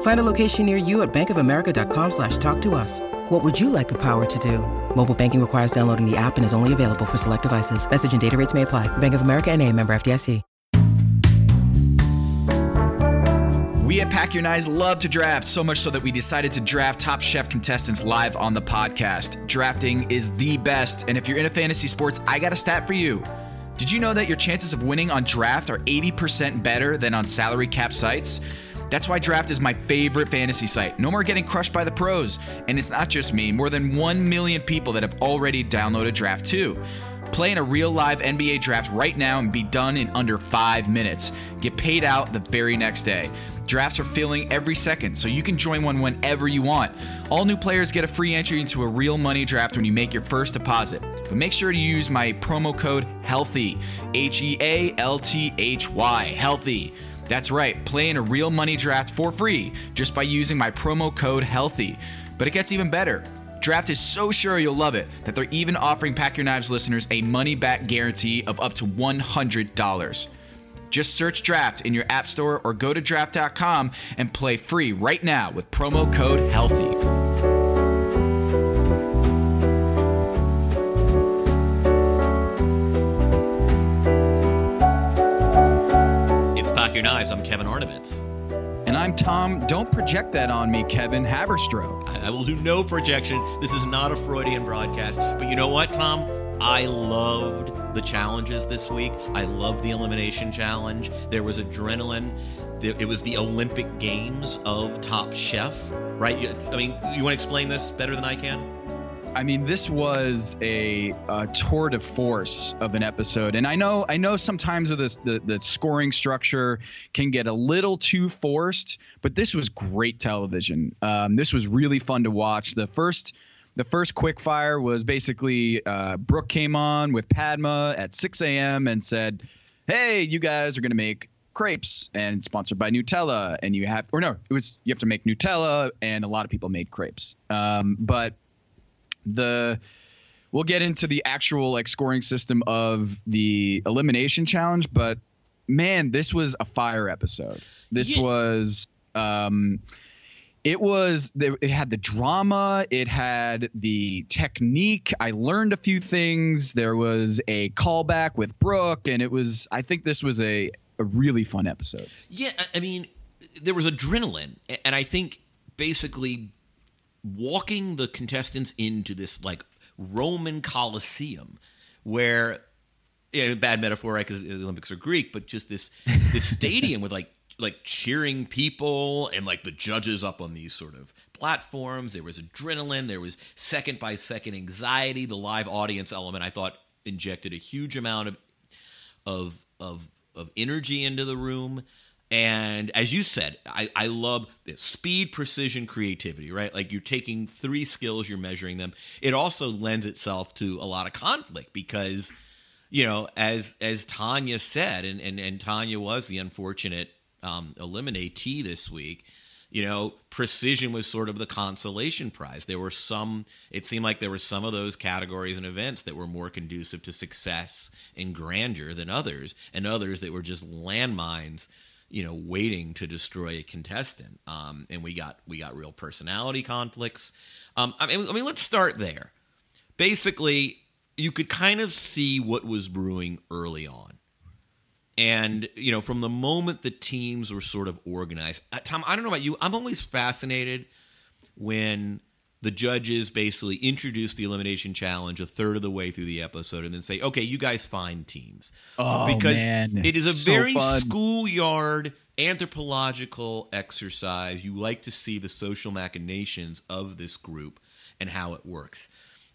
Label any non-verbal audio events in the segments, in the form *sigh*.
Find a location near you at bankofamerica.com slash talk to us. What would you like the power to do? Mobile banking requires downloading the app and is only available for select devices. Message and data rates may apply. Bank of America and a member FDIC. We at Pack Your Knives love to draft, so much so that we decided to draft Top Chef contestants live on the podcast. Drafting is the best, and if you're into fantasy sports, I got a stat for you. Did you know that your chances of winning on draft are 80% better than on salary cap sites? That's why Draft is my favorite fantasy site. No more getting crushed by the pros. And it's not just me, more than 1 million people that have already downloaded Draft too. Play in a real live NBA draft right now and be done in under five minutes. Get paid out the very next day. Drafts are filling every second, so you can join one whenever you want. All new players get a free entry into a real money draft when you make your first deposit. But make sure to use my promo code HEALTHY. H E A L T H Y. Healthy. That's right, play in a real money draft for free just by using my promo code HEALTHY. But it gets even better. Draft is so sure you'll love it that they're even offering Pack Your Knives listeners a money back guarantee of up to $100. Just search Draft in your app store or go to draft.com and play free right now with promo code HEALTHY. Your Knives. I'm Kevin Arnovitz. And I'm Tom. Don't project that on me, Kevin Haberstroh. I, I will do no projection. This is not a Freudian broadcast. But you know what, Tom? I loved the challenges this week. I loved the elimination challenge. There was adrenaline. It was the Olympic Games of Top Chef, right? I mean, you want to explain this better than I can? I mean, this was a, a tour de force of an episode, and I know, I know, sometimes this, the the scoring structure can get a little too forced, but this was great television. Um, this was really fun to watch. The first, the first quick fire was basically uh, Brooke came on with Padma at 6 a.m. and said, "Hey, you guys are to make crepes and sponsored by Nutella, and you have or no, it was you have to make Nutella, and a lot of people made crepes. Um, but the we'll get into the actual like scoring system of the elimination challenge, but man, this was a fire episode. This Yeah. was um it was it had the drama it had the technique i learned a few things there was a callback with brooke and it was i think this was a, a really fun episode Yeah, I- I mean, there was adrenaline, and I think basically walking the contestants into this like Roman Colosseum, where yeah, bad metaphor, right? Because the Olympics are Greek, but just this this *laughs* stadium with like like cheering people and like the judges up on these sort of platforms. There was adrenaline. There was second by second anxiety. The live audience element, I thought, injected a huge amount of of of of energy into the room. And as you said, I, I love the speed, precision, creativity, right? Like you're taking three skills, you're measuring them. It also lends itself to a lot of conflict because, you know, as as Tanya said, and and, and Tanya was the unfortunate um, eliminatee this week. You know, precision was sort of the consolation prize. There were some, it seemed like there were some of those categories and events that were more conducive to success and grandeur than others, and others that were just landmines, you know, waiting to destroy a contestant. Um, and we got we got real personality conflicts. Um, I mean, I mean, let's start there. Basically, you could kind of see what was brewing early on. And, you know, from the moment the teams were sort of organized, uh, Tom, I don't know about you, I'm always fascinated when the judges basically introduce the elimination challenge a third of the way through the episode and then say, okay, you guys find teams. Oh, because man. it is a So very fun. schoolyard anthropological exercise. You like to see the social machinations of this group and how it works.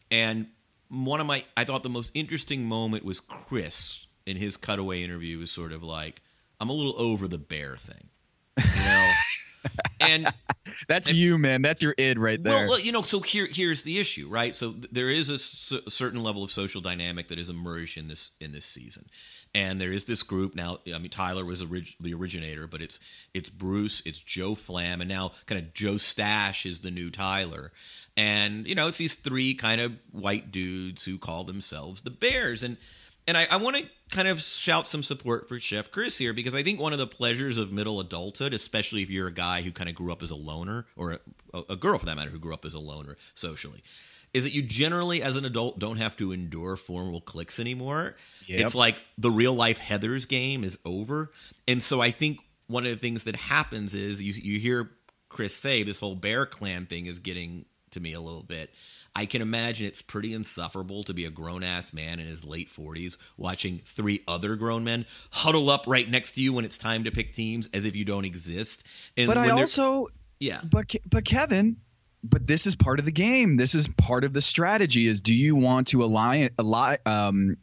And one of my, I thought the most interesting moment was Chris in his cutaway interview was sort of like, I'm a little over the bear thing, you know? *laughs* and *laughs* that's you man that's your id right there well, well, you know, so here here's the issue, right? So th- there is a s- certain level of social dynamic that has emerged in this in this season, and there is this group now. I mean, Tyler was orig- the originator, but it's it's Bruce, it's Joe Flamm, and now kind of Joe Stash is the new Tyler, and you know, it's these three kind of white dudes who call themselves the Bears, and and I, I want to kind of shout some support for Chef Chris here because I think one of the pleasures of middle adulthood, especially if you're a guy who kind of grew up as a loner or a, a girl for that matter who grew up as a loner socially, is that you generally as an adult don't have to endure formal cliques anymore. Yep. It's like the real life Heather's game is over. And so I think one of the things that happens is you, you hear Chris say this whole Bear Clan thing is getting to me a little bit. I can imagine it's pretty insufferable to be a grown ass man in his late 40s watching three other grown men huddle up right next to you when it's time to pick teams as if you don't exist. And but i also yeah. but but kevin but this is part of the game this is part of the strategy is do you want to align ally um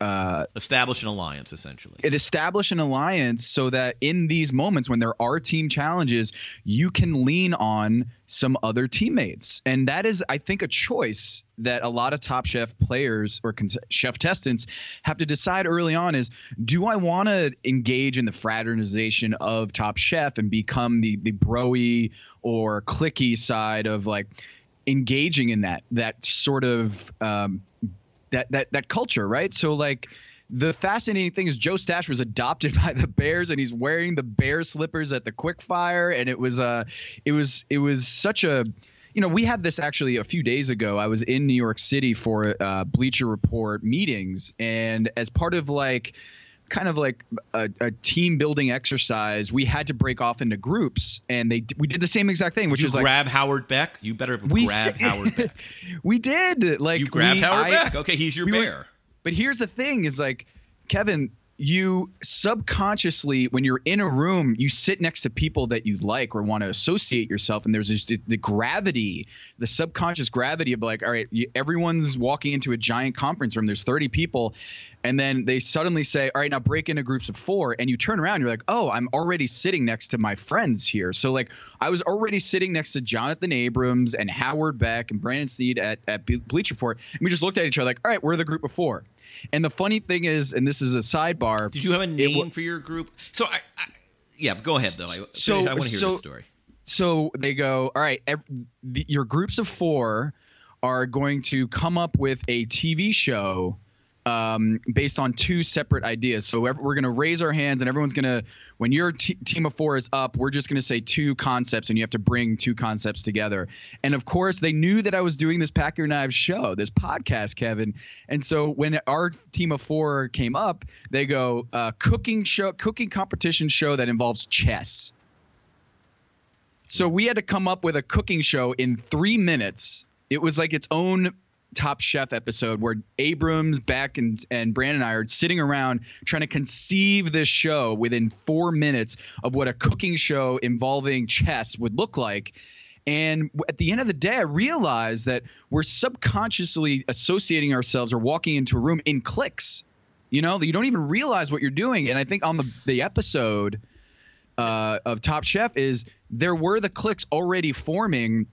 uh establish an alliance essentially. it establish an alliance so that in these moments when there are team challenges you can lean on some other teammates and that is i think a choice that a lot of top chef players or con- chef testants have to decide early on is do i want to engage in the fraternization of top chef and become the the broy or clicky side of like engaging in that that sort of um, that that that culture, right? So like the fascinating thing is Joe Stash was adopted *laughs* by the Bears and he's wearing the bear slippers at the quick fire and it was uh it was it was such a you know, we had this actually a few days ago. I was in New York City for uh, Bleacher Report meetings, and as part of like kind of like a, a team building exercise, we had to break off into groups, and they we did the same exact thing, which you is like grab Howard Beck. You better we grab *laughs* Howard Beck. we did like You grabbed we- Howard I- Beck. Okay, he's your we were- bear. but here's the thing: is like Kevin, you subconsciously when you're in a room you sit next to people that you like or want to associate yourself and there's this the gravity the subconscious gravity of like all right everyone's walking into a giant conference room there's 30 people and then they suddenly say all right now break into groups of four and you turn around you're like oh i'm already sitting next to my friends here. So like i was already sitting next to jonathan abrams and howard beck and brandon sneed at, at bleacher report and we just looked at each other like all right we're the group of four and the funny thing is, and this is a sidebar. Did you have a name w- for your group? So I, I, yeah, go ahead though. I, so I want to hear so, the story. So they go, all right, every, the, your groups of four are going to come up with a TV show um, based on two separate ideas. So we're going to raise our hands, and everyone's going to, when your t- team of four is up, we're just going to say two concepts, and you have to bring two concepts together. And of course, they knew that I was doing this Pack Your Knives show, this podcast, Kevin. And so when our team of four came up, they go uh, cooking show, cooking competition show that involves chess. So we had to come up with a cooking show in three minutes. It was like its own Top Chef episode where Abrams, Beck, and and Brandon and I are sitting around trying to conceive this show within four minutes of what a cooking show involving chess would look like. And at the end of the day, I realized that we're subconsciously associating ourselves or walking into a room in clicks. You know, you don't even realize what you're doing. And I think on the the episode uh, of Top Chef is there were the clicks already forming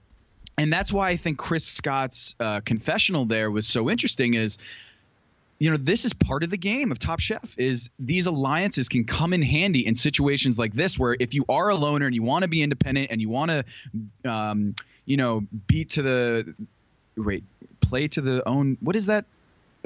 and that's why I think Chris Scott's uh, confessional there was so interesting. Is you know this is part of the game of Top Chef is these alliances can come in handy in situations like this where if you are a loner and you want to be independent and you want to um, you know beat to the wait play to the own what is that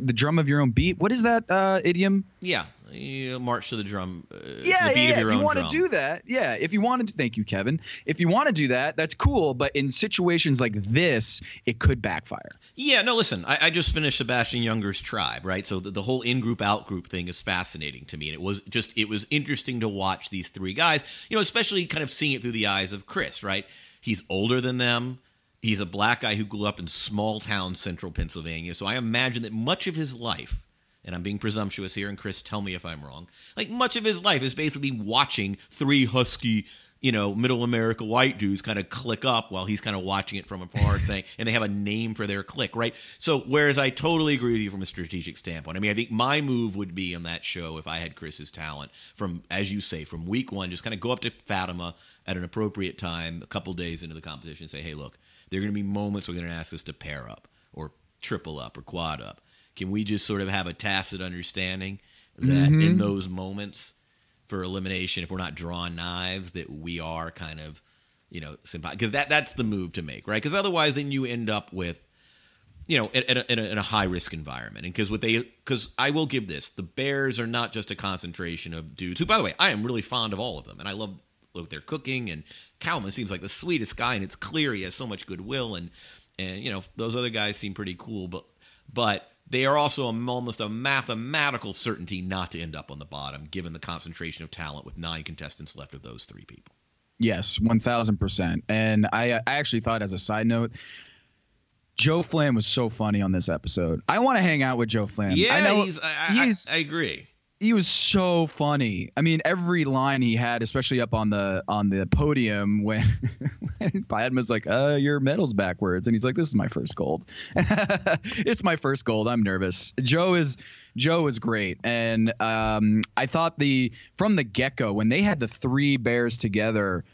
the drum of your own beat what is that uh, idiom yeah you march to the drum. Uh, yeah, the yeah. if you want to do that, yeah. If you wanted to, thank you, Kevin. If you want to do that, that's cool. But in situations like this, it could backfire. Yeah, no. Listen, I, I just finished Sebastian Junger's Tribe, right? So the, the whole in group out group thing is fascinating to me, and it was just it was interesting to watch these three guys. You know, especially kind of seeing it through the eyes of Chris, right? He's older than them. He's a black guy who grew up in small town central Pennsylvania. So I imagine that much of his life and I'm being presumptuous here, and Chris, tell me if I'm wrong. Like much of his life is basically watching three husky, you know, middle America white dudes kind of click up while he's kind of watching it from afar, *laughs* saying, and they have a name for their click, right? So, whereas I totally agree with you from a strategic standpoint. I mean, I think my move would be on that show if I had Chris's talent from, as you say, from week one, just kind of go up to Fatima at an appropriate time, a couple days into the competition, and say, hey, look, there are going to be moments we're going to ask us to pair up or triple up or quad up can we just sort of have a tacit understanding that mm-hmm. in those moments for elimination, if we're not drawing knives, that we are kind of, you know, because that that's the move to make, right? Because otherwise, then you end up with, you know, in, a, in a, in a high risk environment. And because what they, because I will give this, the Bears are not just a concentration of dudes who, by the way, I am really fond of all of them, and I love what they're cooking. And Kalman seems like the sweetest guy, and it's clear he has so much goodwill, and and you know those other guys seem pretty cool, but but they are also almost a mathematical certainty not to end up on the bottom, given the concentration of talent with nine contestants left of those three people. Yes, one thousand percent. And I, I actually thought, as a side note, Joe Flamm was so funny on this episode. I want to hang out with Joe Flamm. Yeah, I know he's, I, he's, I, I agree he was so funny. I mean, every line he had, especially up on the on the podium when, *laughs* when Padma's like, "Uh, your medal's backwards," and he's like, "This is my first gold. *laughs* it's my first gold. I'm nervous." Joe is Joe is great, and um, I thought the from the get go when they had the three bears together,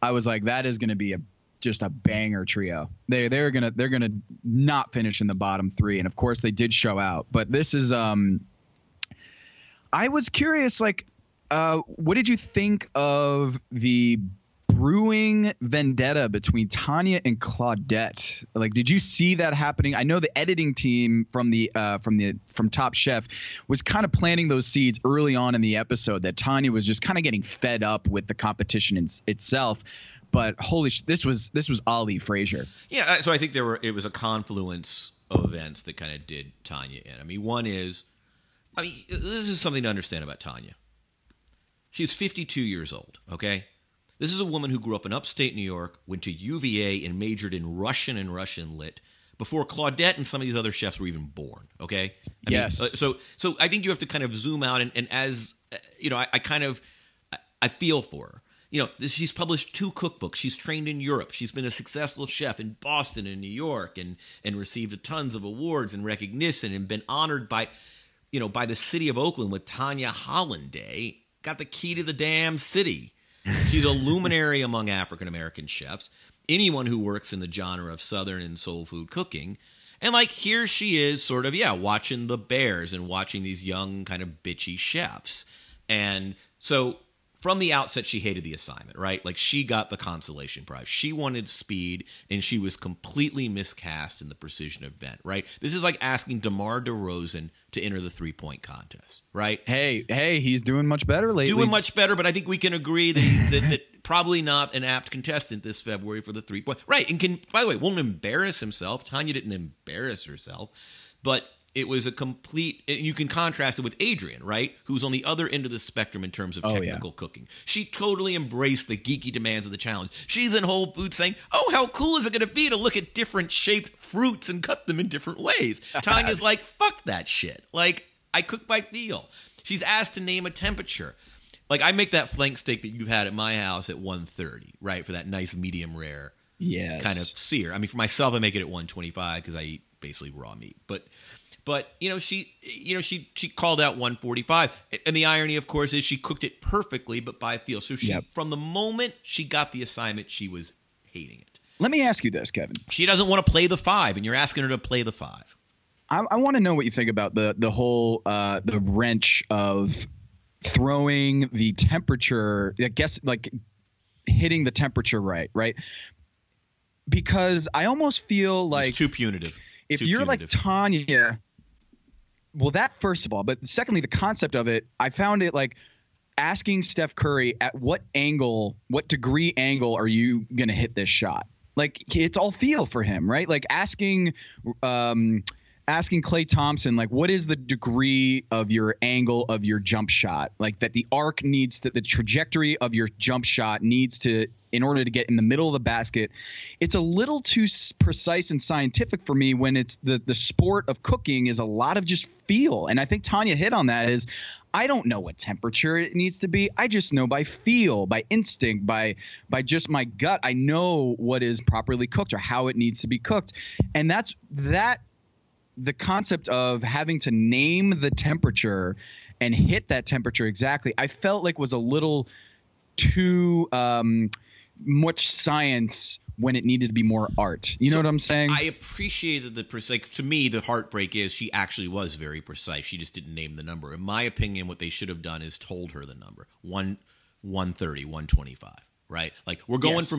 I was like, "That is going to be a just a banger trio. They they're gonna they're gonna not finish in the bottom three, and of course they did show out. But this is um I was curious, like, uh, what did you think of the brewing vendetta between Tanya and Claudette? Like, did you see that happening? I know the editing team from the uh, from the from Top Chef was kind of planting those seeds early on in the episode that Tanya was just kind of getting fed up with the competition in, itself. But holy, sh- this was this was Ali Frazier. Yeah, so I think there were it was a confluence of events that kind of did Tanya in. I mean, one is I mean, this is something to understand about Tanya. She's 52 years old, okay? This is a woman who grew up in upstate New York, went to UVA and majored in Russian and Russian lit, before Claudette and some of these other chefs were even born. Okay. I Yes. Mean, uh, so so I think you have to kind of zoom out and, and as uh, you know, I, I kind of I, I feel for her. You know, this, she's published two cookbooks. She's trained in Europe. She's been a successful chef in Boston and New York, and and received tons of awards and recognition, and been honored by, you know, by the city of Oakland with Tanya Holland Day. Got the key to the damn city. She's a luminary *laughs* among African American chefs. Anyone who works in the genre of Southern and soul food cooking. And like here she is, sort of, yeah, watching the bears and watching these young, kind of bitchy chefs. And so from the outset, she hated the assignment, right? Like she got the consolation prize. She wanted speed, and she was completely miscast in the precision event, right? This is like asking DeMar DeRozan to enter the three point contest, right? Hey, hey, he's doing much better lately. Doing much better, but I think we can agree that, that, that *laughs* probably not an apt contestant this February for the three point. Right, and can by the way won't embarrass himself. Tanya didn't embarrass herself, but it was a complete. and You can contrast it with Adrienne, right, who's on the other end of the spectrum in terms of Oh, yeah. technical cooking. She totally embraced the geeky demands of the challenge. She's in Whole Foods saying, "Oh, how cool is it going to be to look at different shaped fruits and cut them in different ways?" *laughs* Tanya's like, "Fuck that shit." Like I cook by feel. She's asked to name a temperature. Like I make that flank steak that you've had at my house at 130, right, for that nice medium rare Yes. kind of sear. I mean, for myself, I make it at 125 because I eat basically raw meat. But, but you know, she, you know, she she called out 145, and the irony, of course, is she cooked it perfectly, but by feel. So she, Yep. from the moment she got the assignment, she was hating it. Let me ask you this, Kevin. She doesn't want to play the five, and you're asking her to play the five. I, I want to know what you think about the the whole uh, the wrench of throwing the temperature. I guess like hitting the temperature right, right? Because I almost feel like it's too punitive. if Too you're like. Tanya, well, that first of all, but secondly, the concept of it, I found it like asking Steph Curry at what angle, what degree angle are you gonna hit this shot? Like it's all feel for him, right? Like asking, um, asking Klay Thompson, like what is the degree of your angle of your jump shot? Like that the arc needs to, the trajectory of your jump shot needs to, in order to get in the middle of the basket. It's a little too precise and scientific for me when it's the the sport of cooking is a lot of just feel. And I think Tanya hit on that is I don't know what temperature it needs to be. I just know by feel, by instinct, by by just my gut. I know what is properly cooked or how it needs to be cooked. And that's that the concept of having to name the temperature and hit that temperature exactly, I felt like was a little too um, much science when it needed to be more art. You know what I'm saying? I appreciated the precise. Like, to me, the heartbreak is she actually was very precise. She just didn't name the number. In my opinion, what they should have done is told her the number one, 130, 125, right? Like we're going Yes. for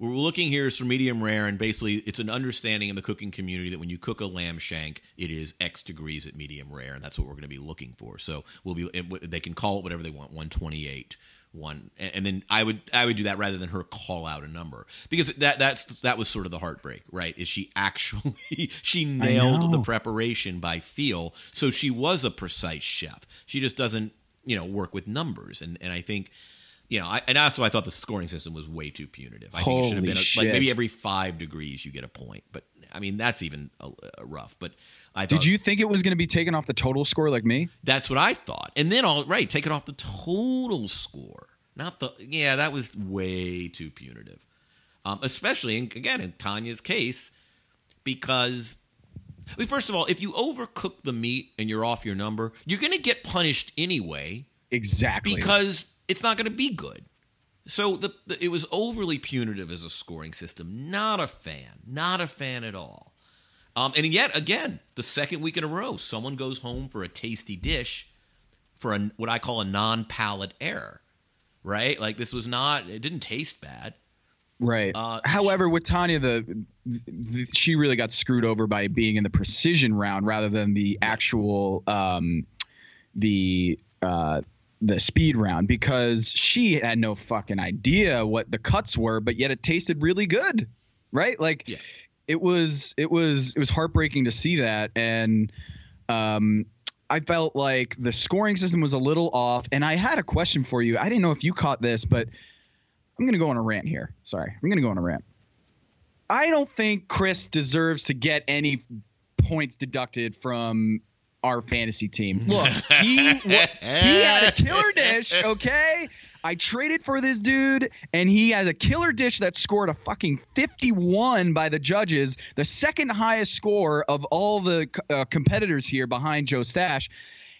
medium. We're looking here is for medium rare, and basically it's an understanding in the cooking community that when you cook a lamb shank, it is X degrees at medium rare, and that's what we're going to be looking for. So we'll be. it- They can call it whatever they want. 128 one and and then i would i would do that rather than her call out a number because that that's that was sort of the heartbreak right is she actually *laughs* she nailed the preparation by feel so she was a precise chef she just doesn't you know work with numbers and and i think you know I, and also i thought the scoring system was way too punitive i think it should have been a, like maybe every five degrees you get a point but i mean that's even a, a rough but i thought Did you think it was going to be taken off the total score like me? that's what I thought. And then all right, take it off the total score. Not the yeah, that was way too punitive. Um, especially in, again in Tanya's case, because I mean, first of all, if you overcook the meat and you're off your number, you're gonna get punished anyway Exactly. because it's not gonna be good. So the, the it was overly punitive as a scoring system. Not a fan. Not a fan at all. Um, and yet again, the second week in a row, someone goes home for a tasty dish for a, what I call a non-palate error. Right? Like this was not. It didn't taste bad. Right. Uh, However, with Tanya, the, the she really got screwed over by being in the precision round rather than the actual um, the uh, the speed round because she had no fucking idea what the cuts were, but yet it tasted really good. Right? Like Yeah. it was it was it was heartbreaking to see that and um I felt like the scoring system was a little off and I had a question for you. I didn't know if you caught this, but I'm going to go on a rant here. Sorry. I'm going to go on a rant. I don't think Chris deserves to get any points deducted from our fantasy team. *laughs* Look, he he had a killer dish, *laughs* okay? I traded for this dude, and he has a killer dish that scored a fucking 51 by the judges, the second highest score of all the uh, competitors here behind Joe Stash,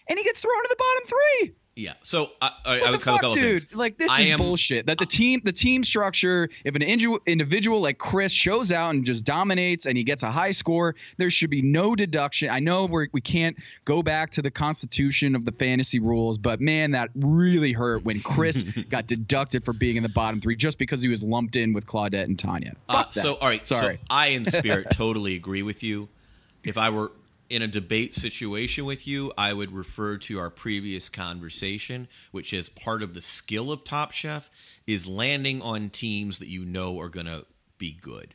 and he gets thrown to the bottom three. Yeah. So I, I, What I would call a fuck, couple dude? things. Like this I is am- bullshit. That the team, the team structure. If an inju- individual like Chris shows out and just dominates and he gets a high score, there should be no deduction. I know we're, we can't go back to the constitution of the fantasy rules, but man, that really hurt when Chris *laughs* got deducted for being in the bottom three just because he was lumped in with Claudette and Tanya. Uh, so all right. sorry. So I, in spirit, *laughs* totally agree with you. If I were in a debate situation with you, I would refer to our previous conversation, which is part of the skill of Top Chef is landing on teams that you know are going to be good,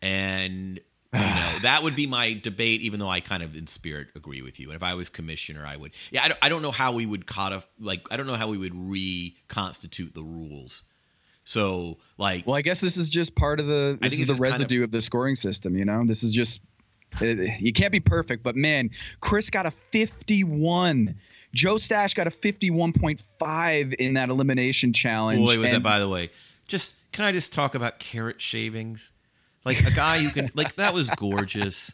and you know *sighs* that would be my debate. Even though I kind of in spirit agree with you, and if I was commissioner, I would. Yeah, I don't, I don't know how we would codify like I don't know how we would reconstitute the rules. So like Well, I guess this is just part of the I this think is the just kind of- residue of the scoring system. You know, this is just you can't be perfect, but man, Chris got a 51. Joe Stash got a 51.5 in that elimination challenge. Boy, was that by the way. Just can I just talk about carrot shavings? Like a guy who can like that was gorgeous.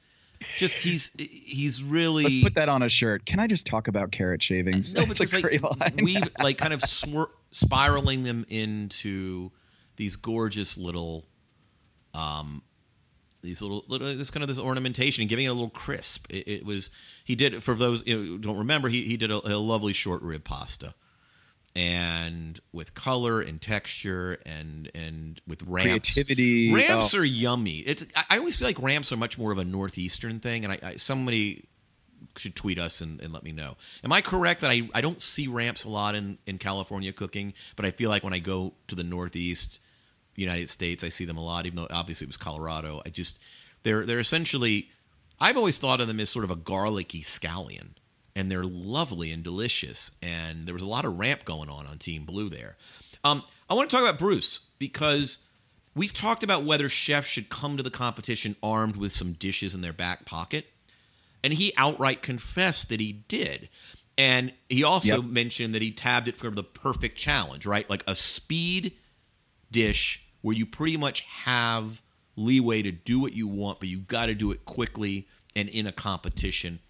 Just he's he's really Let's put that on a shirt. Can I just talk about carrot shavings? no, That's but a it's great like line. we've *laughs* like kind of swir- spiraling them into these gorgeous little um these little, little this kind of this ornamentation and giving it a little crisp. It, it was he did for those you know, don't remember he he did a, a lovely short rib pasta and with color and texture and and with ramps. Creativity. Ramps Oh. are yummy. It's I- I always feel like ramps are much more of a northeastern thing, and I, I somebody should tweet us and, and let me know. Am I correct that I, I don't see ramps a lot in, in California cooking, but I feel like when I go to the Northeast United States, I see them a lot, even though obviously it was Colorado. I just they're they're essentially I've always thought of them as sort of a garlicky scallion. And they're lovely and delicious. And there was a lot of ramp going on on Team Blue there. Um, I want to talk about Bruce because we've talked about whether chefs should come to the competition armed with some dishes in their back pocket and he outright confessed that he did. And he also Yep. mentioned that he tabbed it for the perfect challenge, right? Like a speed dish where you pretty much have leeway to do what you want, but you got to do it quickly and in a competition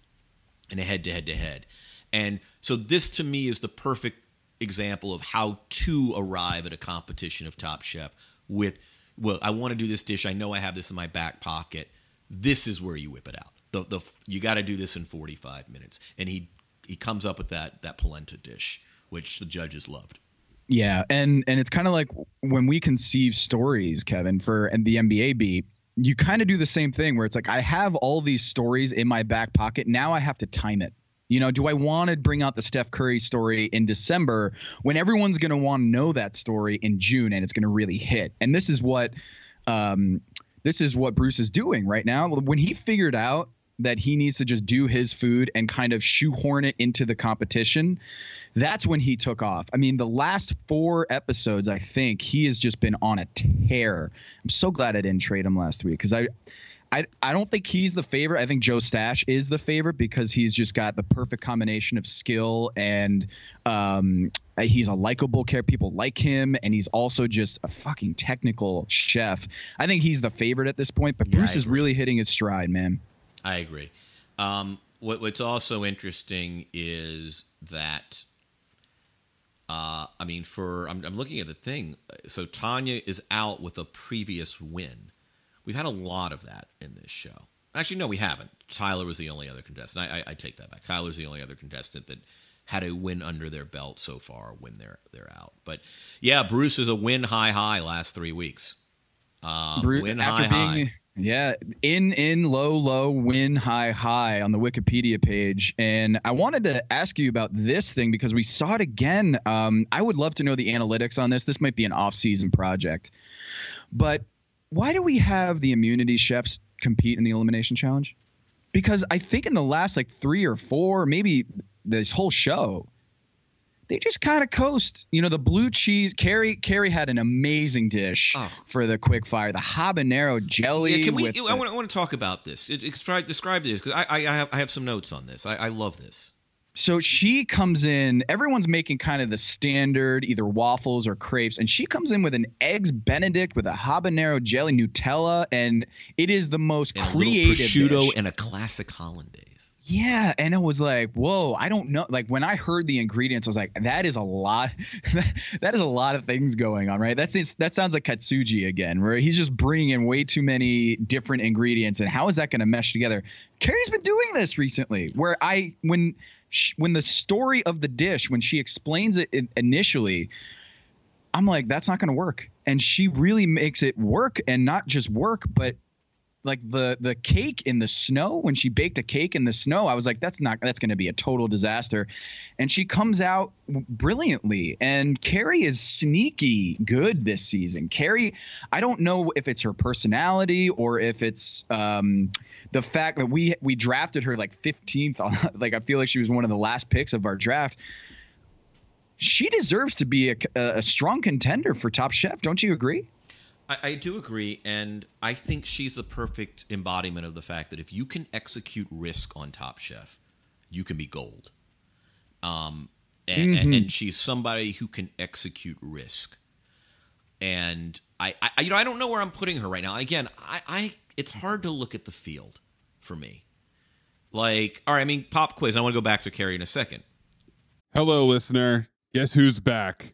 and a head to head to head. And so this to me is the perfect example of how to arrive at a competition of Top Chef with well, I want to do this dish. I know I have this in my back pocket. This is where you whip it out. The the you got to do this in 45 minutes. And he he comes up with that that polenta dish, which the judges loved. Yeah, and and it's kind of like when we conceive stories, Kevin, for and the NBA beat, you kind of do the same thing where it's like I have all these stories in my back pocket. Now I have to time it. You know, do I want to bring out the Steph Curry story in December when everyone's going to want to know that story in June and it's going to really hit? And this is what um, this is what Bruce is doing right now. When he figured out that he needs to just do his food and kind of shoehorn it into the competition, that's when he took off. I mean, the last four episodes, I think he has just been on a tear. I'm so glad I didn't trade him last week because I. I, I don't think he's the favorite. I think Joe Stash is the favorite because he's just got the perfect combination of skill and um, he's a likable character. People like him, and he's also just a fucking technical chef. I think he's the favorite at this point, but Yeah, Bruce is really hitting his stride, man. I agree. Um, what, what's also interesting is that, uh, I mean, for I'm, I'm looking at the thing. So Tanya is out with a previous win. We've had a lot of that in this show. Actually, no, we haven't. Tyler was the only other contestant. I, I, I take that back. Tyler's the only other contestant that had a win under their belt so far when they're they're out. But yeah, Bruce is a win high high last three weeks. Uh, Bru- win after high being high. Yeah in in low low win high high on the wikipedia page. And i wanted to ask you about this thing because we saw it again. Um, i would love to know the analytics on this. This might be an off-season project. But why do we have the immunity chefs compete in the elimination challenge? Because i think in the last like three or four maybe this whole show they just kind of coast. You know, the blue cheese. Carrie Carrie had an amazing dish Oh. for the quick fire. The habanero jelly. Yeah, can we? I the- want, I want to talk about this. Describe, describe this because I, I, I have, I have some notes on this. I, I love this. so she comes in. Everyone's making kind of the standard, either waffles or crepes, and she comes in with an eggs Benedict with a habanero jelly Nutella, and it is the most And a creative prosciutto dish. and a classic hollandaise. Yeah, and it was like, whoa, I don't know. Like when I heard the ingredients, I was like, that is a lot. *laughs* that is a lot of things going on, right? That's that sounds like Katsuji again, where he's just bringing in way too many different ingredients, and how is that going to mesh together? Carrie's been doing this recently, where I when sh when the story of the dish when she explains it initially. I'm like, that's not going to work. And she really makes it work and not just work, but like the the cake in the snow when she baked a cake in the snow i was like that's not that's going to be a total disaster. And she comes out brilliantly. And carrie is sneaky good this season. Carrie i don't know if it's her personality or if it's um the fact that we we drafted her like 15th on *laughs* like i feel like she was one of the last picks of our draft. She deserves to be a, a strong contender for top chef. Don't you agree I, I do agree, and I think she's the perfect embodiment of the fact that if you can execute risk on Top Chef, you can be gold. Um, and, and, and she's somebody who can execute risk. And I, I, you know, I don't know where I'm putting her right now. Again, I, I, it's hard to look at the field for me. Like, all right, I mean, pop quiz. I want to go back to Carrie in a second. Hello, listener. Guess who's back?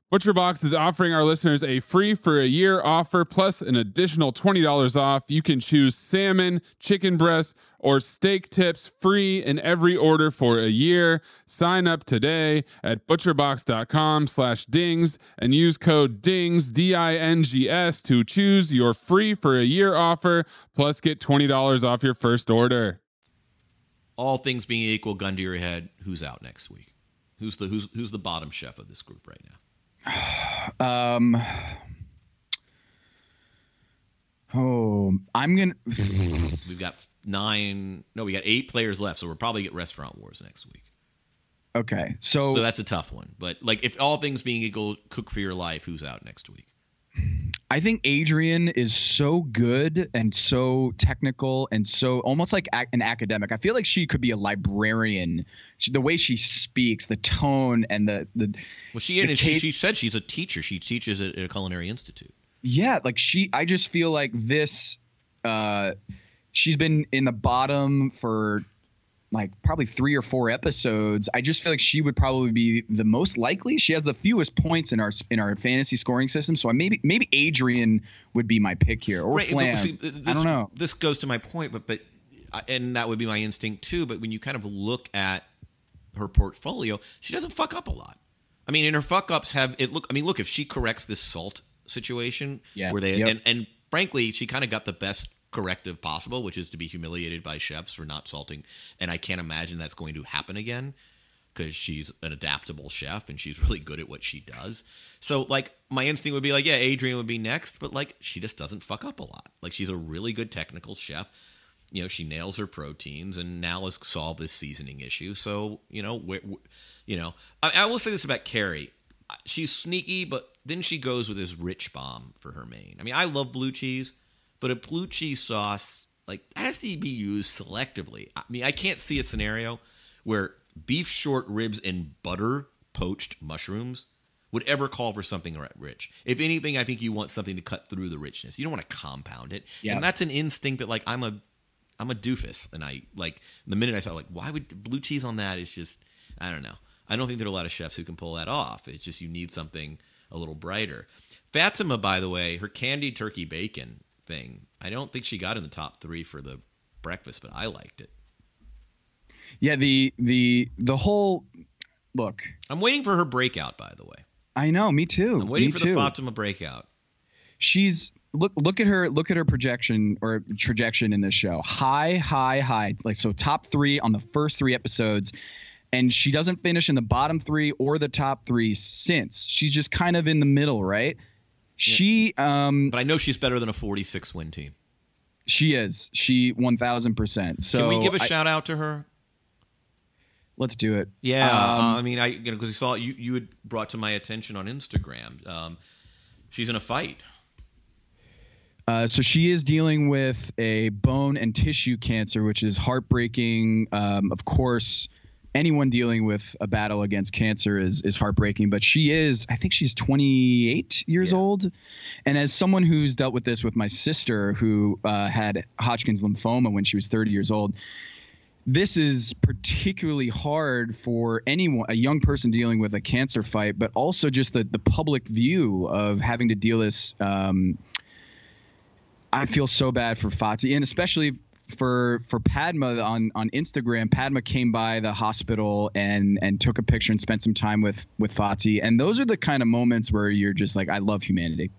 ButcherBox is offering our listeners a free for a year offer plus an additional $20 off. You can choose salmon, chicken breast, or steak tips free in every order for a year. Sign up today at butcherbox.com slash dings and use code DINGS, D-I-N-G-S to choose your free for a year offer plus get $20 off your first order. All things being equal, gun to your head. Who's out next week? Who's the who's who's the bottom chef of this group right now? *sighs* Um. Oh, I'm gonna. *laughs* We've got nine. No, we got eight players left, so we'll probably get restaurant wars next week. Okay, so, So that's a tough one. But like, if all things being equal, cook for your life. Who's out next week? I think Adrienne is so good and so technical and so almost like ac- an academic. I feel like she could be a librarian. She, the way she speaks, the tone, and the the Well, she The she, she said she's a teacher. She teaches at a culinary institute. yeah, like she. I just feel like this. Uh, she's been in the bottom for like probably three or four episodes. I just feel like she would probably be the most likely. She has the fewest points in our in our fantasy scoring system, so I maybe maybe Adrienne would be my pick here or Right, Flan. see, this, I don't know. This goes to my point, but but and that would be my instinct too. But when you kind of look at her portfolio, she doesn't fuck up a lot. I mean, and her fuck ups have it. Look, I mean, look if she corrects this salt situation, Yeah, where they yep. and and frankly, she kind of got the best corrective possible, which is to be humiliated by chefs for not salting. And I can't imagine that's going to happen again because she's an adaptable chef and she's *laughs* really good at what she does. So like my instinct would be like, yeah, Adrienne would be next, but like she just doesn't fuck up a lot. Like she's a really good technical chef. you know, she nails her proteins, and now has solved this seasoning issue. So you know, wh- you know, I, I will say this about Carrie: she's sneaky, but then she goes with this rich bomb for her main. I mean, I love blue cheese, but a blue cheese sauce like that has to be used selectively. I mean, I can't see a scenario where beef short ribs and butter poached mushrooms would ever call for something rich. If anything, I think you want something to cut through the richness. You don't want to compound it. Yeah. And that's an instinct that like I'm a I'm a doofus and I like the minute I thought like why would blue cheese on that is just I don't know. I don't think there are a lot of chefs who can pull that off. It's just you need something a little brighter. Fatima, by the way, her candied turkey bacon thing, I don't think she got in the top three for the breakfast, but I liked it. Yeah, the the the whole look. I'm waiting for her breakout, by the way. I know, me too. I'm waiting me for too. the Fatima breakout. She's look look at her look at her projection or projection in this show. High, high, high. Like so top 3 on the first 3 episodes and she doesn't finish in the bottom 3 or the top 3 since. She's just kind of in the middle, right? She um But I know she's better than a 46 win team. she is. She 1000%. So Can we give a I- shout out to her? Let's do it. Yeah, Um, uh, I mean, I you know because you saw you you had brought to my attention on Instagram. Um, she's in a fight. Uh, so she is dealing with a bone and tissue cancer, which is heartbreaking. Um, of course, anyone dealing with a battle against cancer is is heartbreaking. But she is, I think she's 28 years Yeah. old, and as someone who's dealt with this with my sister, who uh, had Hodgkin's lymphoma when she was 30 years old. This is particularly hard for anyone, a young person dealing with a cancer fight, but also just the the public view of having to deal this um, I feel so bad for Fati, and especially for for Padma on on Instagram. Padma came by the hospital and and took a picture and spent some time with with Fati, and those are the kind of moments where you're just like, I love humanity.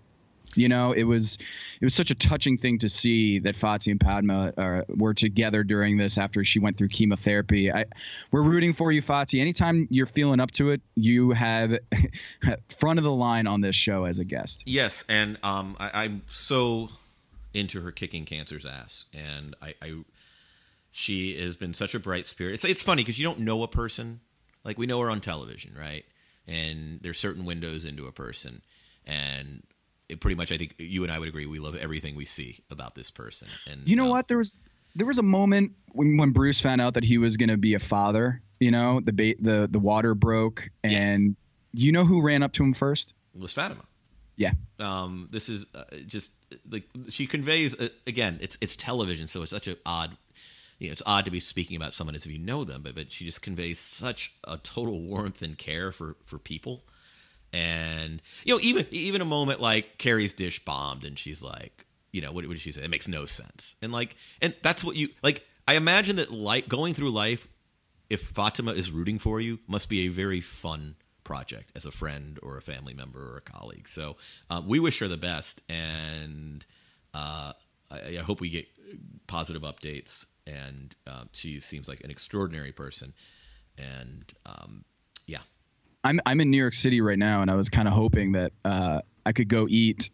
You know, it was it was such a touching thing to see that Fati and Padma uh, were together during this after she went through chemotherapy. I, we're rooting for you, Fati. Anytime you're feeling up to it, you have *laughs* front of the line on this show as a guest. Yes, and um, I, I'm so into her kicking cancer's ass, and I, I she has been such a bright spirit. It's it's funny because you don't know a person like we know her on television, right? And there's certain windows into a person, and it pretty much I think you and I would agree we love everything we see about this person. And You know um, what? There was there was a moment when, when Bruce found out that he was going to be a father. You know, the ba- the the water broke, and you know who ran up to him first? It was Fatima. Yeah, um, this is uh, just like she conveys uh, again. It's it's television, so it's such an odd. You know, it's odd to be speaking about someone as if you know them, but but she just conveys such a total warmth and care for for people, and you know even even a moment like Carrie's dish bombed, and she's like, you know, what, what did she say? It makes no sense, and like, and that's what you like. I imagine that like going through life, if Fatima is rooting for you, must be a very fun project as a friend or a family member or a colleague. So uh, we wish her the best, and uh, I, I hope we get positive updates. And uh, she seems like an extraordinary person, and um, yeah, I'm I'm in New York City right now, and I was kind of hoping that uh, I could go eat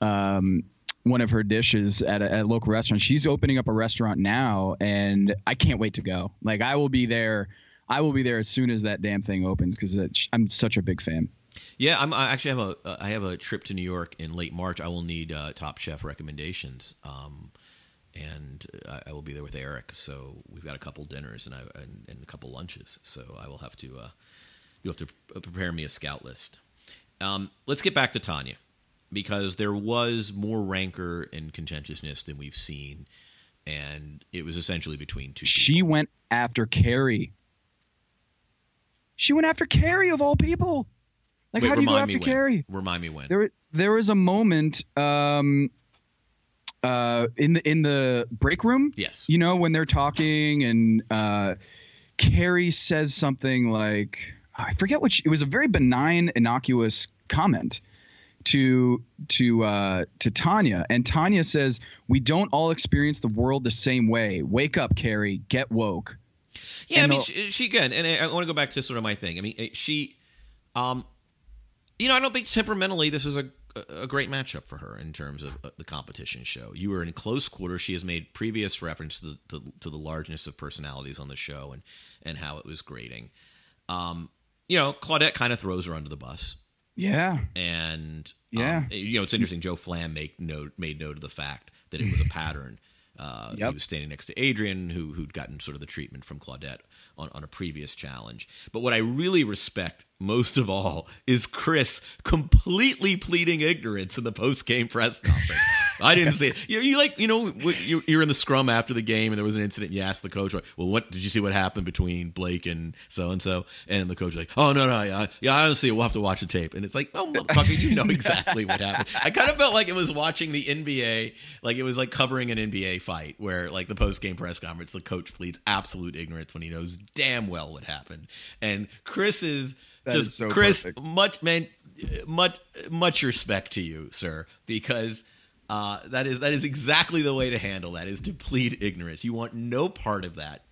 um, one of her dishes at a, at a local restaurant. She's opening up a restaurant now, and I can't wait to go. Like I will be there. I will be there as soon as that damn thing opens because I'm such a big fan. yeah. I'm, I actually have a uh, I have a trip to New York in late March. I will need uh, Top Chef recommendations. Um, and I, I will be there with Eric. So we've got a couple dinners and I and, and a couple lunches. So I will have to uh, you have to prepare me a scout list. Um, let's get back to Tanya because there was more rancor and contentiousness than we've seen, and it was essentially between two. She people. went after Carrie. She went after Carrie of all people. Like, Wait, how do you go after. Carrie? Remind me when. There, there was a moment um, uh, in the in the break room. yes. You know when they're talking and uh, Carrie says something like, I forget what she, it was. A very benign, innocuous comment to to uh, to Tanya, and Tanya says, "We don't all experience the world the same way. Wake up, Carrie. Get woke." Yeah, I mean, she, she again, and I, I want to go back to sort of my thing. I mean, eh, she, um, you know, I don't think temperamentally this is a, a great matchup for her in terms of uh, the competition show. You were in close quarters. She has made previous reference to the, to, to the largeness of personalities on the show and and how it was grading. Um, you know, Claudette kind of throws her under the bus. Yeah. And yeah, um, you know, it's interesting. Joe Flamm make note made note of the fact that it was a pattern. Uh, yep. He was standing next to Adrienne, who who'd gotten sort of the treatment from Claudette on, on a previous challenge. But what I really respect most of all is Chris completely pleading ignorance in the post game press conference. *laughs* I didn't see it. You, you like, you know, you're in the scrum after the game, and there was an incident. You asked the coach, "Well, what did you see? What happened between Blake and so and so?" And the coach was like, "Oh no, no, yeah, yeah, I don't see it. We'll have to watch the tape." And it's like, "Oh, motherfucker, you know *laughs* exactly what happened." I kind of felt like it was watching the NBA, like it was like covering an NBA fight, where like the post game press conference, the coach pleads absolute ignorance when he knows damn well what happened, and Chris is. That just so Chris, perfect. much man, much much respect to you, sir, because uh, that is that is exactly the way to handle that is to plead ignorance. You want no part of that.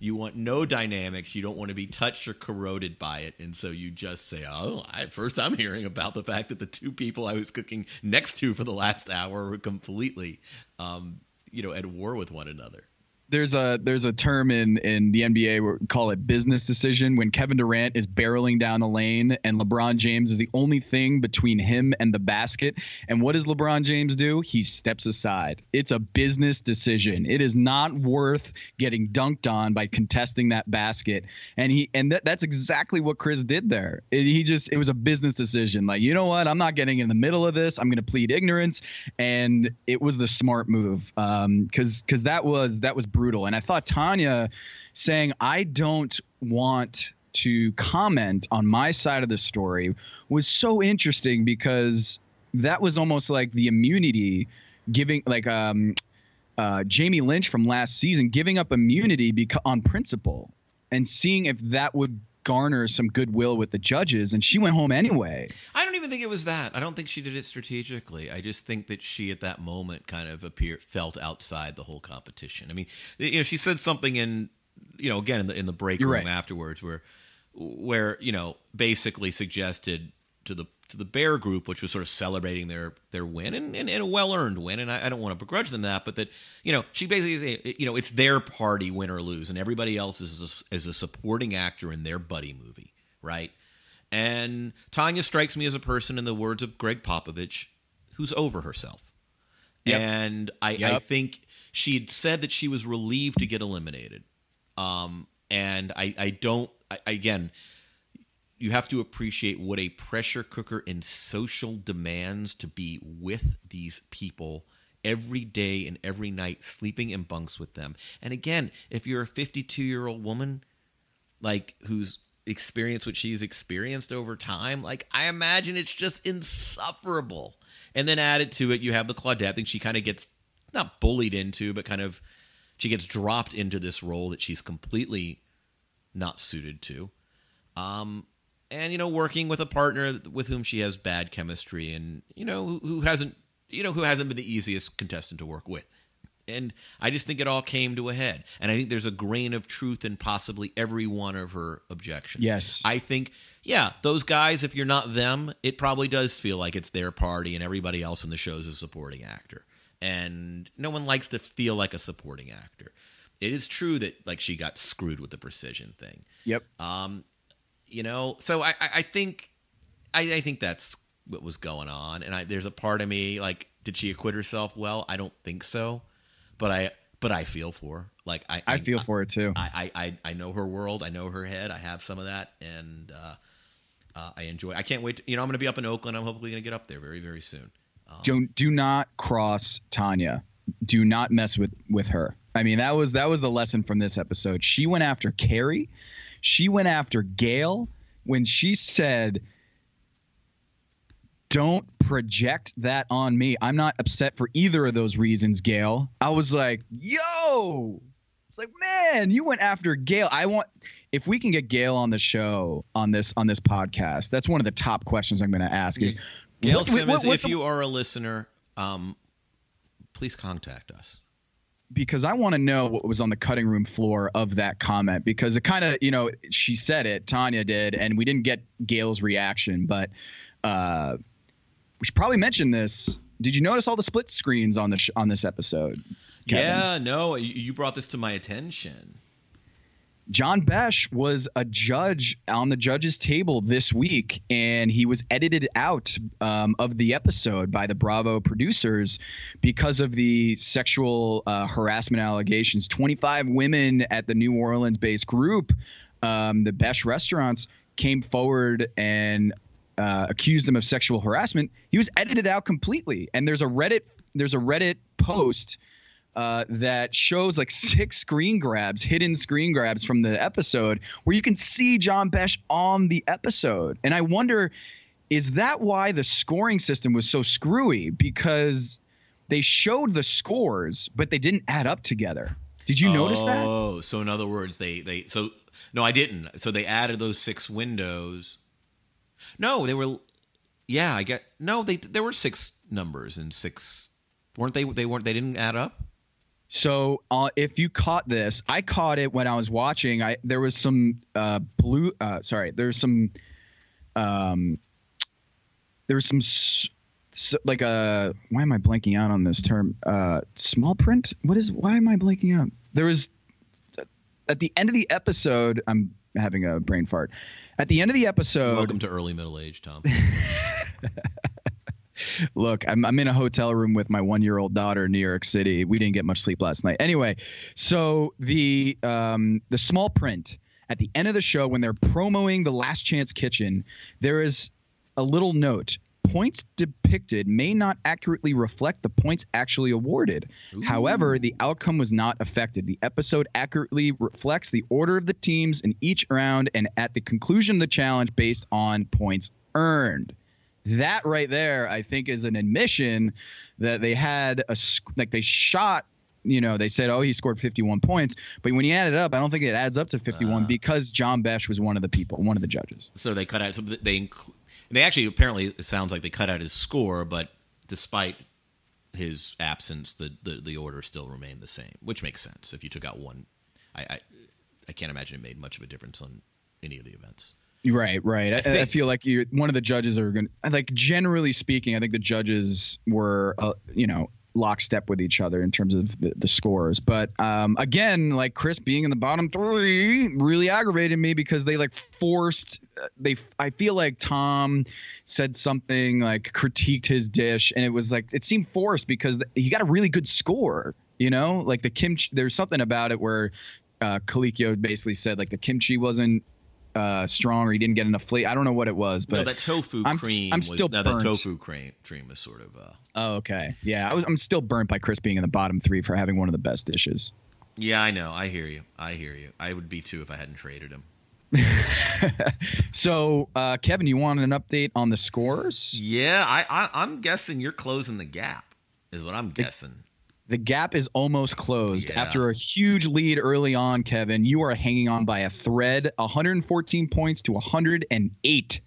You want no dynamics. You don't want to be touched or corroded by it, and so you just say, "Oh, I, first I'm hearing about the fact that the two people I was cooking next to for the last hour were completely, um, you know, at war with one another." There's a there's a term in in the NBA we call it business decision when Kevin Durant is barreling down the lane and LeBron James is the only thing between him and the basket. And what does LeBron James do? He steps aside. It's a business decision. It is not worth getting dunked on by contesting that basket. And he and that, that's exactly what Chris did there. It, he just it was a business decision. Like you know what? I'm not getting in the middle of this. I'm going to plead ignorance. And it was the smart move because um, because that was that was brutal. And I thought Tanya saying, I don't want to comment on my side of the story was so interesting because that was almost like the immunity giving, like, um, uh, Jamie Lynch from last season giving up immunity beca- on principle and seeing if that would garner some goodwill with the judges and she went home anyway. I don't even think it was that. I don't think she did it strategically. I just think that she at that moment kind of appeared felt outside the whole competition. I mean, you know, she said something in you know, again in the in the break You're room right. afterwards where where, you know, basically suggested to the to the Bear group, which was sort of celebrating their their win and, and, and a well earned win, and I, I, don't want to begrudge them that, but that you know she basically you know it's their party, win or lose, and everybody else is a, is a supporting actor in their buddy movie, right? And Tanya strikes me as a person, in the words of Gregg Popovich, who's over herself, Yep. and I, I think she had said that she was relieved to get eliminated, um, and I I don't I, again you have to appreciate what a pressure cooker and social demands to be with these people every day and every night, sleeping in bunks with them. And again, if you're a 52 year old woman, like who's experienced what she's experienced over time, like I imagine it's just insufferable. And then added to it, you have the Claudette thing. She kind of gets not bullied into, but kind of she gets dropped into this role that she's completely not suited to. Um, and you know, working with a partner with whom she has bad chemistry, and you know, who, who hasn't, you know, who hasn't been the easiest contestant to work with. And I just think it all came to a head. And I think there's a grain of truth in possibly every one of her objections. Yes. I think, yeah, those guys, if you're not them, it probably does feel like it's their party and everybody else in the show is a supporting actor. And no one likes to feel like a supporting actor. It is true that like she got screwed with the precision thing. Yep. Um, you know, so I, I I think, I, I think that's what was going on, and I, there's a part of me like, did she acquit herself well? I don't think so, but I, but I feel for her. Like I, I feel for it too. I, I, I, I know her world. I know her head. I have some of that, and uh, uh, I enjoy. I can't wait. To, you know, I'm going to be up in Oakland. I'm hopefully going to get up there very, very soon. Um, Don't do not cross Tanya. Do not mess with with her. I mean, that was that was the lesson from this episode. She went after Carrie. She went after Gail when she said, "Don't project that on me. I'm not upset for either of those reasons, Gail." I was like, "Yo!" It's like, man, you went after Gail. I want if we can get Gail on the show on this on this podcast. That's one of the top questions I'm going to ask. Is Gail what- Simmons, what- what's if the- you are a listener, um, please contact us. Because I want to know what was on the cutting room floor of that comment because it kind of, you know, she said it, Tanya did, and we didn't get Gail's reaction, but uh, we should probably mention this. Did you notice all the split screens on the sh- on this episode? Kevin? Yeah, no, you- you brought this to my attention. John Besh was a judge on the judges' table this week, and he was edited out um, of the episode by the Bravo producers because of the sexual uh, harassment allegations. 25 women at the New Orleans based group, um, the Besh restaurants, came forward and uh, accused him of sexual harassment. He was edited out completely, and there's a Reddit there's a Reddit post uh, that shows like six screen grabs, hidden screen grabs from the episode, where you can see John Besh on the episode. And I wonder, is that why the scoring system was so screwy? Because they showed the scores, but they didn't add up together. Did you notice that? Oh, so in other words, they they so no, I didn't. So they added those six windows. No, they were. Yeah, I get. No, they there were six numbers and six. Weren't they? They weren't. They didn't add up. So uh, if you caught this, I caught it when I was watching. I there was some uh, blue. Uh, sorry, there's some. Um, there was some s- s- like a. Why am I blanking out on this term? Uh, small print. What is? Why am I blanking out? There was at the end of the episode. I'm having a brain fart. At the end of the episode, Welcome to early middle age, Tom. *laughs* Look, I'm, I'm in a hotel room with my one year old daughter in New York City. We didn't get much sleep last night. Anyway, so the um, the small print at the end of the show when they're promoting the Last Chance Kitchen, there is a little note. Points depicted may not accurately reflect the points actually awarded. However, the outcome was not affected. The episode accurately reflects the order of the teams in each round and at the conclusion of the challenge based on points earned that right there i think is an admission that they had a like they shot you know they said oh he scored 51 points but when you add it up i don't think it adds up to 51 uh. because john besh was one of the people one of the judges so they cut out. So they they actually apparently it sounds like they cut out his score, but despite his absence, the the, the order still remained the same, which makes sense. If you took out one, I I, I can't imagine it made much of a difference on any of the events. Right right. I, I, think- feel like you one of the judges are going to like generally speaking i think the judges were uh, you know lockstep with each other in terms of the, the scores. But um, again like chris being in the bottom three really aggravated me because they like forced uh, they i feel like tom said something like critiqued his dish and it was like it seemed forced because he got a really good score you know? Like the kimchi there's something about it where uh Colicchio basically said like the kimchi wasn't uh strong or he didn't get enough flavor i don't know what it was but no, that tofu I'm- cream. I'm was, still no, that tofu cream cream was sort of. Uh, oh okay yeah I was, i'm still burnt by chris being in the bottom three for having one of the best dishes yeah, I know. I hear you. I hear you. I would be too if I hadn't traded him. *laughs* so uh kevin you want an update on the scores Yeah, I, I I'm guessing you're closing the gap. Is what I'm guessing. The gap is almost closed. Yeah. After a huge lead early on, Kevin, you are hanging on by a thread, 114 points to 108.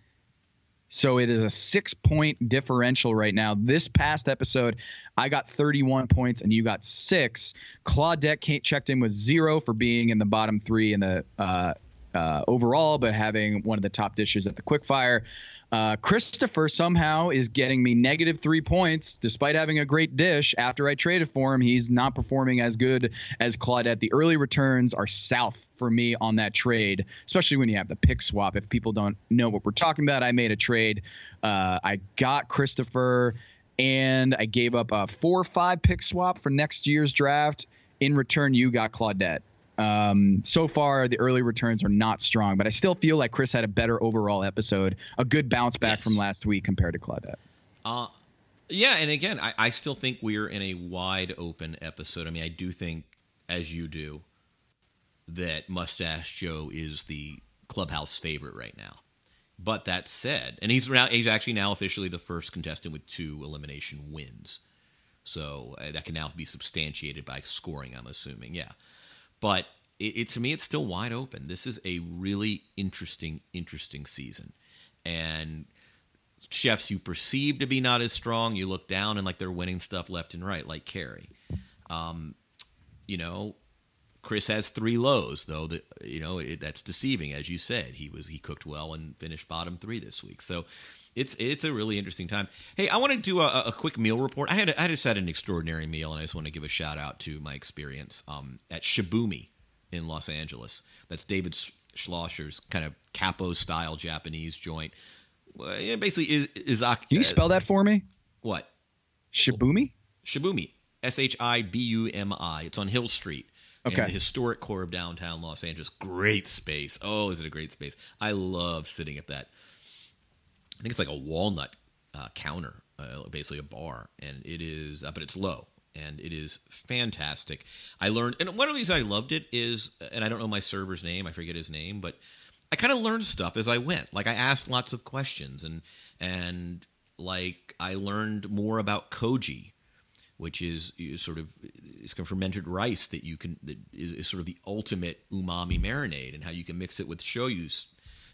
So it is a six point differential right now. This past episode, I got 31 points and you got six. Claudette checked in with zero for being in the bottom three in the uh, uh, overall, but having one of the top dishes at the quickfire. Uh, Christopher somehow is getting me negative three points despite having a great dish. After I traded for him, he's not performing as good as Claudette. The early returns are south for me on that trade, especially when you have the pick swap. If people don't know what we're talking about, I made a trade. Uh, I got Christopher and I gave up a four or five pick swap for next year's draft. In return, you got Claudette. Um, so far, the early returns are not strong, but I still feel like Chris had a better overall episode, a good bounce back Yes. from last week compared to Claudette. Uh, yeah, and again, I, I still think we're in a wide open episode. I mean, I do think, as you do, that Mustache Joe is the clubhouse favorite right now. But that said, and he's now he's actually now officially the first contestant with two elimination wins. So uh, that can now be substantiated by scoring, I'm assuming. Yeah. But it, it to me it's still wide open. This is a really interesting interesting season. And chefs you perceive to be not as strong, you look down and like they're winning stuff left and right, like Carrie. Um, you know, Chris has three lows, though that you know it, that's deceiving, as you said. He was he cooked well and finished bottom three this week, so it's it's a really interesting time. Hey, I want to do a, a quick meal report. I had I just had an extraordinary meal, and I just want to give a shout out to my experience um, at Shibumi in Los Angeles. That's David Schlosser's kind of kappo style Japanese joint. Well, basically, is Izak. Can you spell that for me? What? Shibumi. Shibumi. S H I B U M I. It's on Hill Street. Okay. In the historic core of downtown Los Angeles. Great space. Oh, is it a great space? I love sitting at that. I think it's like a walnut uh, counter, uh, basically a bar, and it is, uh, but it's low and it is fantastic. I learned, and one of the reasons I loved it is, and I don't know my server's name, I forget his name, but I kind of learned stuff as I went. Like I asked lots of questions, and and like I learned more about koji, which is, is sort of is fermented rice that you can that is, is, sort of the ultimate umami marinade, and how you can mix it with shoyu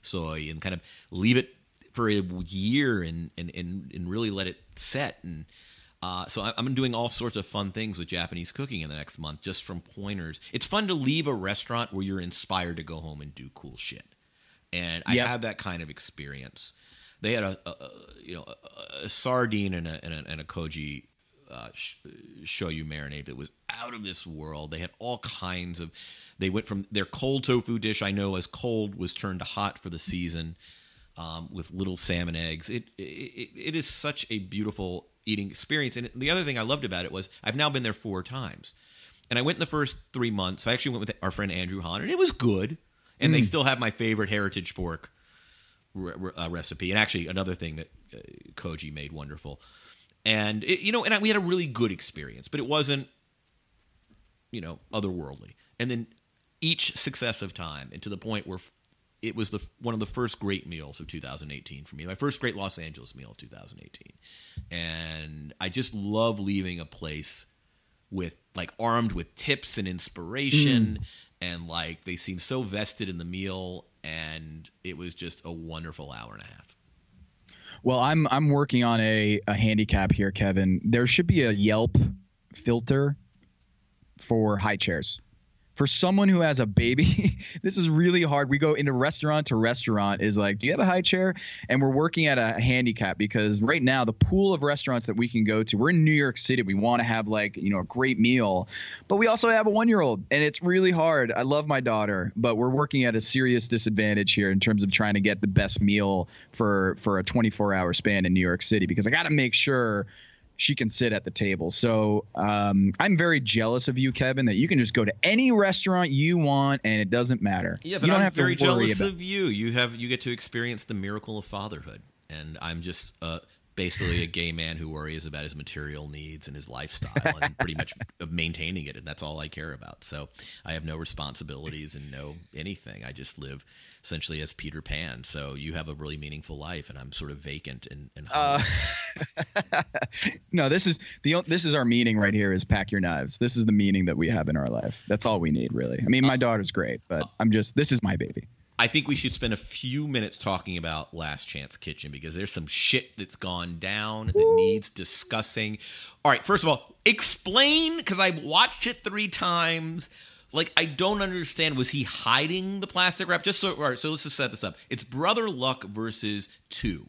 soy and kind of leave it for a year and and and, and really let it set and. Uh, so I'm doing all sorts of fun things with Japanese cooking in the next month, just from pointers. It's fun to leave a restaurant where you're inspired to go home and do cool shit, and I yep. had that kind of experience. They had a, a, a you know a, a, sardine and a and a, and a koji uh, shoyu marinade that was out of this world. They had all kinds of. They went from their cold tofu dish I know as cold was turned to hot for the season. Um, with little salmon eggs, it, it it is such a beautiful eating experience. And the other thing I loved about it was I've now been there four times, and I went in the first three months. I actually went with our friend Andrew Hahn, and it was good. And mm. they still have my favorite heritage pork re- re- uh, recipe, and actually another thing that uh, Koji made wonderful and it, you know, and I, we had a really good experience, but it wasn't, you know, otherworldly. And then each successive time, and to the point where it was the one of the first great meals of 2018 for me, my first great Los Angeles meal of 2018, and I just love leaving a place with like armed with tips and inspiration, mm. and like they seem so vested in the meal, and it was just a wonderful hour and a half. Well, I'm I'm working on a, a handicap here, Kevin. There should be a Yelp filter for high chairs for someone who has a baby, *laughs* this is really hard. We go into restaurant to restaurant is like, do you have a high chair? And we're working at a handicap because right now the pool of restaurants that we can go to, we're in New York City. We want to have like, you know, a great meal, but we also have a one year old and it's really hard. I love my daughter, but we're working at a serious disadvantage here in terms of trying to get the best meal for, for a 24 hour span in New York City because I got to make sure she can sit at the table. So um, I'm very jealous of you, Kevin, that you can just go to any restaurant you want and it doesn't matter. Yeah, but you don't I'm have very to jealous about- of you. You have you get to experience the miracle of fatherhood, and I'm just uh, basically a gay man who worries about his material needs and his lifestyle and pretty much *laughs* maintaining it, and that's all I care about. So I have no responsibilities and no anything. I just live essentially as Peter Pan. So you have a really meaningful life, and I'm sort of vacant and. and uh, *laughs* no, this is the this is our meaning right here. Is pack your knives. This is the meaning that we have in our life. That's all we need, really. I mean, my uh, daughter's great, but uh, I'm just this is my baby. I think we should spend a few minutes talking about Last Chance Kitchen because there's some shit that's gone down that needs discussing. All right, first of all, explain because I've watched it three times like I don't understand. Was he hiding the plastic wrap? Just so all right. So let's just set this up. It's Brother Luck versus Tu,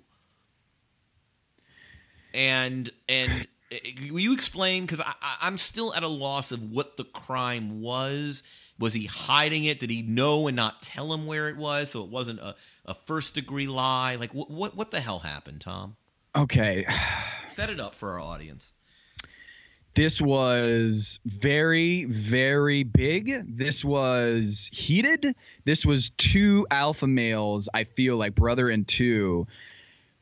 and and eh, will you explain? Because I'm still at a loss of what the crime was. Was he hiding it? Did he know and not tell him where it was, so it wasn't a, a first degree lie? Like what what what the hell happened, Tom? Okay, *sighs* set it up for our audience. This was very, very big. This was heated. This was two alpha males, I feel like brother and Tu,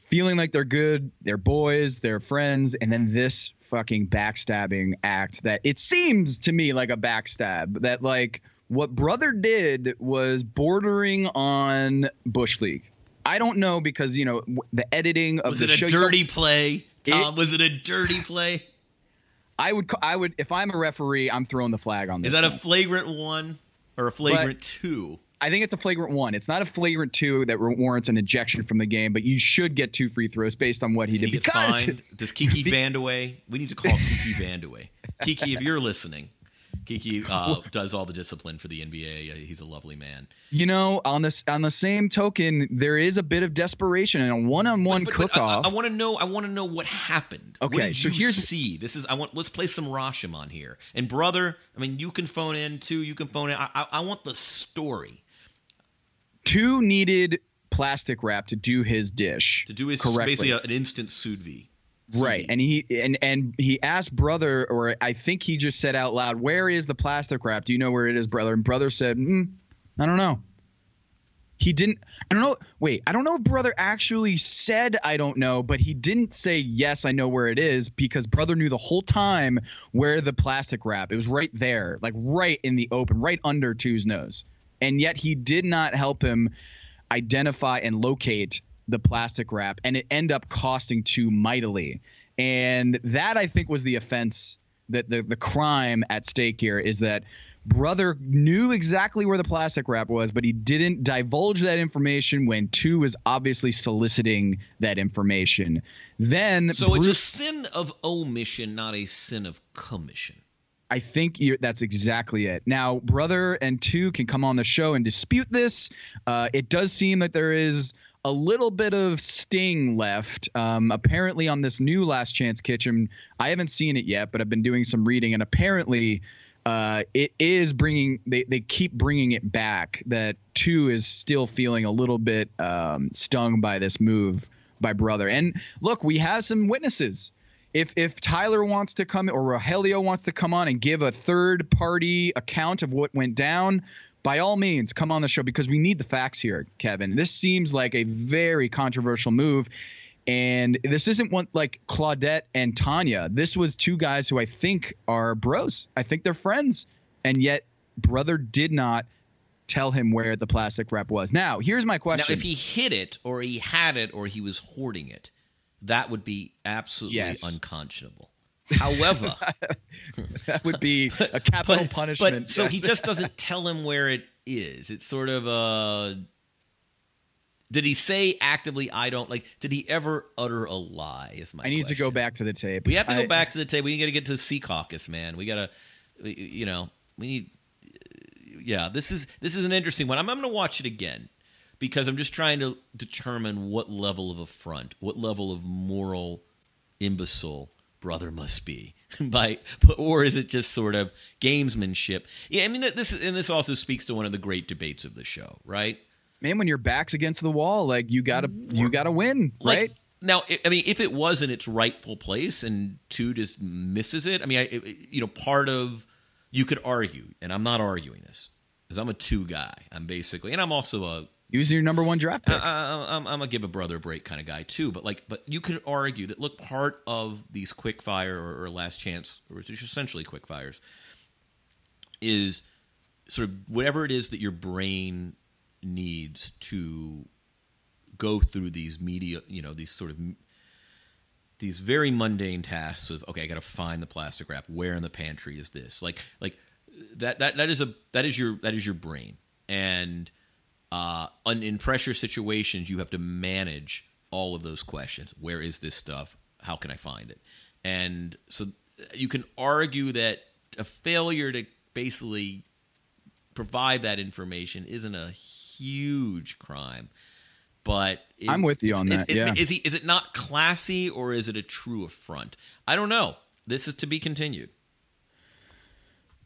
feeling like they're good, they're boys, they're friends, and then this fucking backstabbing act that it seems to me like a backstab that like what brother did was bordering on bush league. I don't know because you know the editing of was the it a show, dirty play? Tom, it, was it a dirty play? I would I would if I'm a referee, I'm throwing the flag on this. Is that one. a flagrant one or a flagrant but two? I think it's a flagrant one. It's not a flagrant two that warrants an ejection from the game, but you should get two free throws based on what he did. He because fined. *laughs* Does Kiki Vandeweghe? We need to call Kiki Vandeweghe. Kiki, if you're listening, Kiki uh, *laughs* does all the discipline for the NBA. He's a lovely man. You know, on this on the same token, there is a bit of desperation and a one-on-one But- but- but cook-off. I, want to know. I want to know what happened. what Okay, did so here's- see. This is. I want. Let's play some Rashomon here. And brother, I mean, you can phone in too. You can phone in. I, I, I want the story Tu needed plastic wrap to do his dish to do his correctly. basically an instant sous vide. Right. And he and and he asked brother, or I think he just said out loud, "Where is the plastic wrap? Do you know where it is, brother?" And brother said, mm, "I don't know." He didn't. I don't know. Wait, I don't know if brother actually said I don't know, but he didn't say yes. I know where it is because brother knew the whole time where the plastic wrap. It was right there, like right in the open, right under Tu's nose, and yet he did not help him identify and locate the plastic wrap, and it end up costing Tu mightily. And that I think was the offense that the the crime at stake here is that brother knew exactly where the plastic wrap was, but he didn't divulge that information when Tu was obviously soliciting that information. Then So it's a sin of omission, not a sin of commission. I think you're, that's exactly it. Now, brother and Tu can come on the show and dispute this. Uh, it does seem that there is a little bit of sting left. Um, apparently, on this new Last Chance Kitchen, I haven't seen it yet, but I've been doing some reading, and apparently, uh, it is bringing. They they keep bringing it back. That Tu is still feeling a little bit um, stung by this move by brother. And look, we have some witnesses if if Tyler wants to come or Rogelio wants to come on and give a third party account of what went down, by all means, come on the show because we need the facts here, Kevin. This seems like a very controversial move. And this isn't one like Claudette and Tanya. This was two guys who I think are bros. I think they're friends. And yet, brother did not tell him where the plastic wrap was. Now, here's my Now, question. if he hid it, or he had it, or he was hoarding it, that would be absolutely Yes. unconscionable. However, *laughs* that would be a capital but, punishment. But so he just *laughs* doesn't tell him where it is. It's sort of a. Did he say actively? I don't like. Did he ever utter a lie? Is my. I need to go back to the tape. We have to go I- back to the tape. We got to get to the Secaucus, man. We got to, you know, we need. Yeah, this is this is an interesting one. I'm, I'm going to watch it again because I'm just trying to determine what level of affront, what level of moral imbecile brother must be *laughs* by or is it just sort of gamesmanship yeah i mean this and this also speaks to one of the great debates of the show right man, when your back's against the wall, like you gotta you gotta win, Like, right? now i mean if it was in its rightful place and Tu just misses it i mean I, it- you know part of you could argue and i'm not arguing this because i'm a Tu guy i'm basically and i'm also a He was your number one draft pick. I, I'm a give a brother a break kind of guy too, but like, but you could argue that look, part of these quick fire or, or last chance, or it's essentially quick fires, is sort of whatever it is that your brain needs to go through these media, you know, these sort of these very mundane tasks of okay, I got to find the plastic wrap. Where in the pantry is this? Like, like that that that is a that is your that is your brain and uh, un, in pressure situations, you have to manage all of those questions. Where is this stuff? How can I find it? And so you can argue that a failure to basically provide that information isn't a huge crime, but it- I'm with you on that, it- yeah. is he is it not classy or is it a true affront? I don't know. This is to be continued.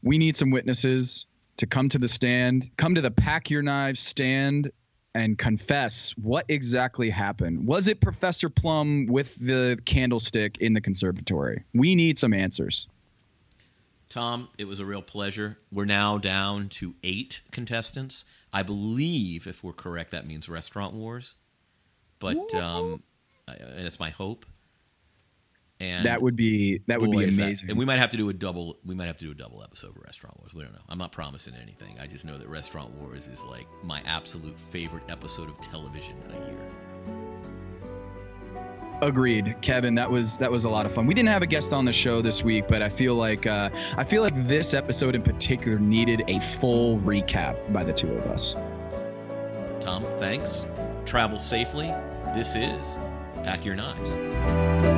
we need some witnesses to come to the stand, come to the pack your knives stand and confess what exactly happened. Was it Professor Plum with the candlestick in the conservatory? We need some answers. Tom, it was a real pleasure. We're now down to eight contestants. I believe, if we're correct, that means Restaurant Wars. But um, and it's my hope. And that would be that would boy, be is that- amazing. and we might have to do a double. We might have to do a double episode of Restaurant Wars. We don't know. I'm not promising anything. I just know that Restaurant Wars is like my absolute favorite episode of television a year. Agreed, Kevin. That was that was a lot of fun. We didn't have a guest on the show this week, but I feel like uh, I feel like this episode in particular needed a full recap by the two of us. Tom, thanks. Travel safely. This is Pack Your Knives.